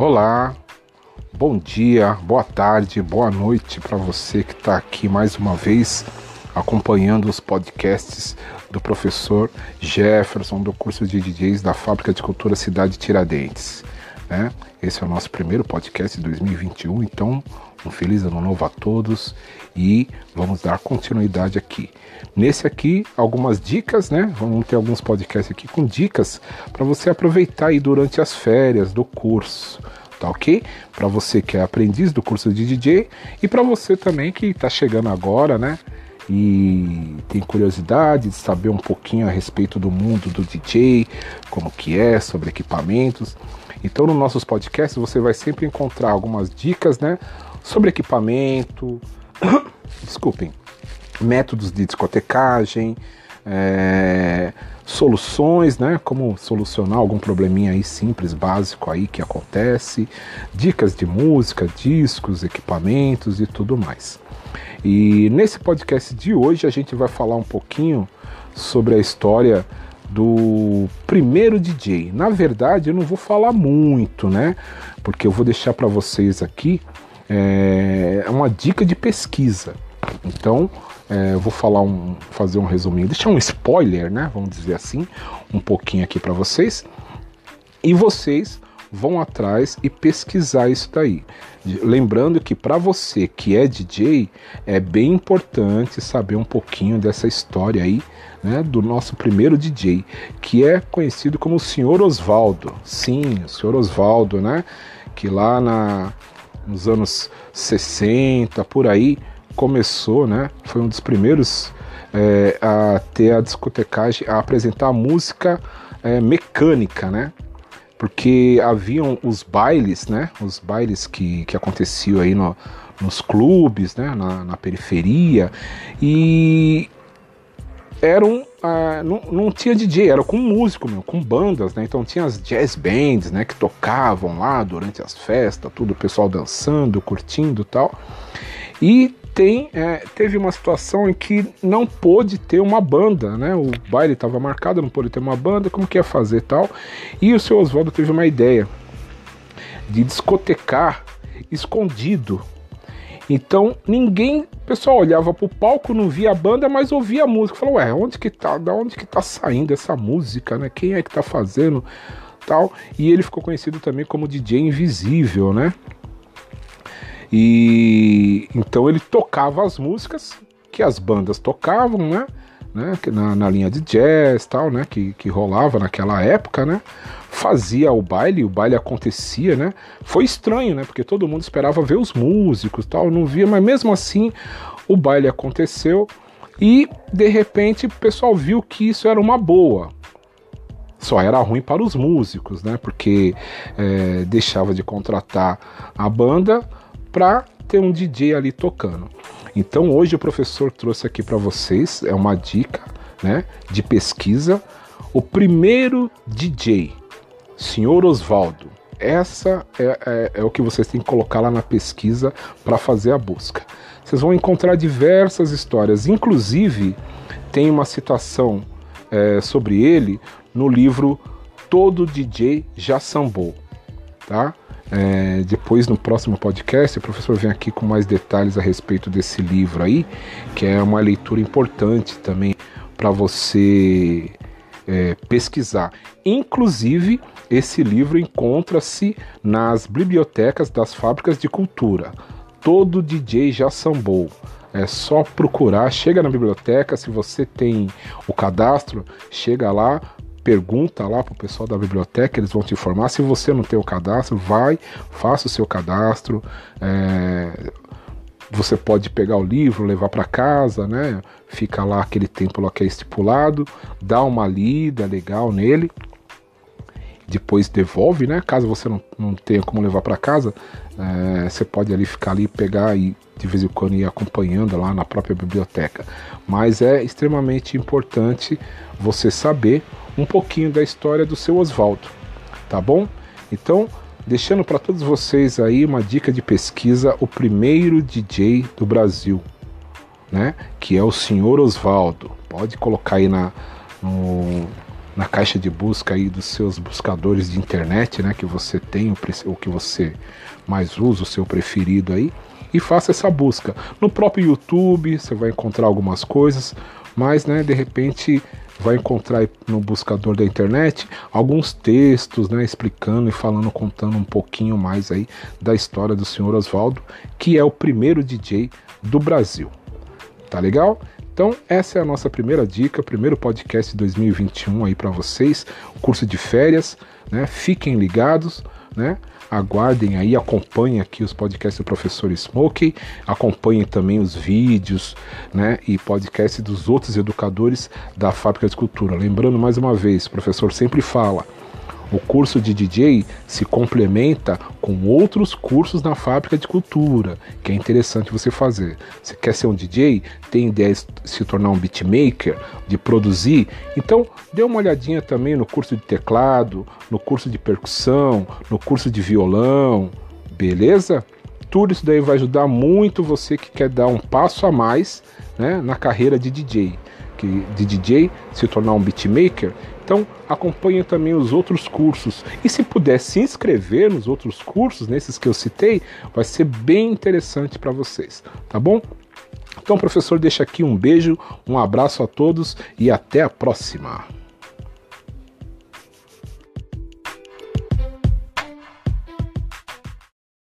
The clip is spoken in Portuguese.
Olá, bom dia, boa tarde, boa noite para você que está aqui mais uma vez acompanhando os podcasts do professor Jefferson do curso de DJs da Fábrica de Cultura Cidade Tiradentes. Né? Esse é o nosso primeiro podcast de 2021, então um feliz ano novo a todos e vamos dar continuidade aqui. Nesse aqui, algumas dicas, né? Vamos ter alguns podcasts aqui com dicas para você aproveitar aí durante as férias do curso, tá ok? Para você que é aprendiz do curso de DJ e para você também que está chegando agora, né? E tem curiosidade de saber um pouquinho a respeito do mundo do DJ, como que é, sobre equipamentos. Então, nos nossos podcasts você vai sempre encontrar algumas dicas, né? sobre equipamento, desculpem, métodos de discotecagem, é, soluções, né? Como solucionar algum probleminha aí simples, básico aí que acontece, dicas de música, discos, equipamentos e tudo mais. E nesse podcast de hoje a gente vai falar um pouquinho sobre a história do primeiro DJ. Na verdade, eu não vou falar muito, né? Porque eu vou deixar para vocês aqui é, uma dica de pesquisa. Então, é, vou falar um, fazer um resuminho, deixar um spoiler, né? Vamos dizer assim, um pouquinho aqui para vocês. E vocês vão atrás e pesquisar isso daí. Lembrando que para você que é DJ, é bem importante saber um pouquinho dessa história aí, né, do nosso primeiro DJ, que é conhecido como o Senhor Osvaldo. Sim, o Senhor Osvaldo, né, que lá na nos anos 60, por aí, começou, né? Foi um dos primeiros é, a ter a discotecagem, a apresentar a música é, mecânica, né? Porque haviam os bailes, né? Os bailes que, que aconteciam aí no, nos clubes, né? Na, na periferia. E eram ah, não, não tinha DJ, era com músico meu, com bandas, né? Então tinha as jazz bands, né? Que tocavam lá durante as festas, tudo, o pessoal dançando, curtindo tal. E tem, é, teve uma situação em que não pôde ter uma banda, né? O baile estava marcado, não pôde ter uma banda, como que ia fazer tal? E o seu Oswaldo teve uma ideia de discotecar escondido então ninguém, o pessoal olhava pro palco, não via a banda, mas ouvia a música. Falou, ué, onde que tá, da onde que tá saindo essa música, né? Quem é que tá fazendo tal? E ele ficou conhecido também como DJ Invisível, né? E então ele tocava as músicas que as bandas tocavam, né? né? Na, na linha de jazz tal, né? Que, que rolava naquela época, né? fazia o baile, o baile acontecia, né? Foi estranho, né? Porque todo mundo esperava ver os músicos, tal, não via, mas mesmo assim o baile aconteceu e de repente o pessoal viu que isso era uma boa. Só era ruim para os músicos, né? Porque é, deixava de contratar a banda para ter um DJ ali tocando. Então hoje o professor trouxe aqui para vocês é uma dica, né? De pesquisa. O primeiro DJ Senhor Osvaldo, essa é, é, é, o que vocês têm que colocar lá na pesquisa para fazer a busca. Vocês vão encontrar diversas histórias, inclusive tem uma citação é, sobre ele no livro Todo DJ Já Sambou, tá? É, depois no próximo podcast o professor vem aqui com mais detalhes a respeito desse livro aí, que é uma leitura importante também para você é, pesquisar. Inclusive, esse livro encontra-se nas bibliotecas das fábricas de cultura. Todo DJ já sambou. É só procurar, chega na biblioteca, se você tem o cadastro, chega lá, pergunta lá para o pessoal da biblioteca, eles vão te informar. Se você não tem o cadastro, vai, faça o seu cadastro. É, você pode pegar o livro, levar para casa, né? Fica lá aquele tempo lá que é estipulado, dá uma lida legal nele, depois devolve, né? Caso você não, não tenha como levar para casa, é, você pode ali ficar ali, pegar e de vez em quando ir acompanhando lá na própria biblioteca. Mas é extremamente importante você saber um pouquinho da história do seu Oswaldo, tá bom? Então deixando para todos vocês aí uma dica de pesquisa, o primeiro DJ do Brasil, né? Que é o senhor Osvaldo. Pode colocar aí na, no, na caixa de busca aí dos seus buscadores de internet, né, que você tem, o que você mais usa, o seu preferido aí, e faça essa busca. No próprio YouTube você vai encontrar algumas coisas, mas né, de repente vai encontrar no buscador da internet alguns textos, né, explicando e falando, contando um pouquinho mais aí da história do senhor Oswaldo, que é o primeiro DJ do Brasil. Tá legal? Então, essa é a nossa primeira dica, primeiro podcast de 2021 aí para vocês, curso de férias, né? Fiquem ligados, né? Aguardem aí, acompanhem aqui os podcasts do professor Smokey, acompanhem também os vídeos, né, e podcasts dos outros educadores da Fábrica de Cultura. Lembrando mais uma vez, o professor sempre fala, o curso de DJ se complementa com outros cursos na fábrica de cultura, que é interessante você fazer. Você quer ser um DJ? Tem ideia de se tornar um beatmaker, de produzir? Então, dê uma olhadinha também no curso de teclado, no curso de percussão, no curso de violão, beleza? Tudo isso daí vai ajudar muito você que quer dar um passo a mais né, na carreira de DJ. Que, de DJ, se tornar um beatmaker então acompanhe também os outros cursos. E se puder se inscrever nos outros cursos, nesses que eu citei, vai ser bem interessante para vocês, tá bom? Então, professor, deixa aqui um beijo, um abraço a todos e até a próxima.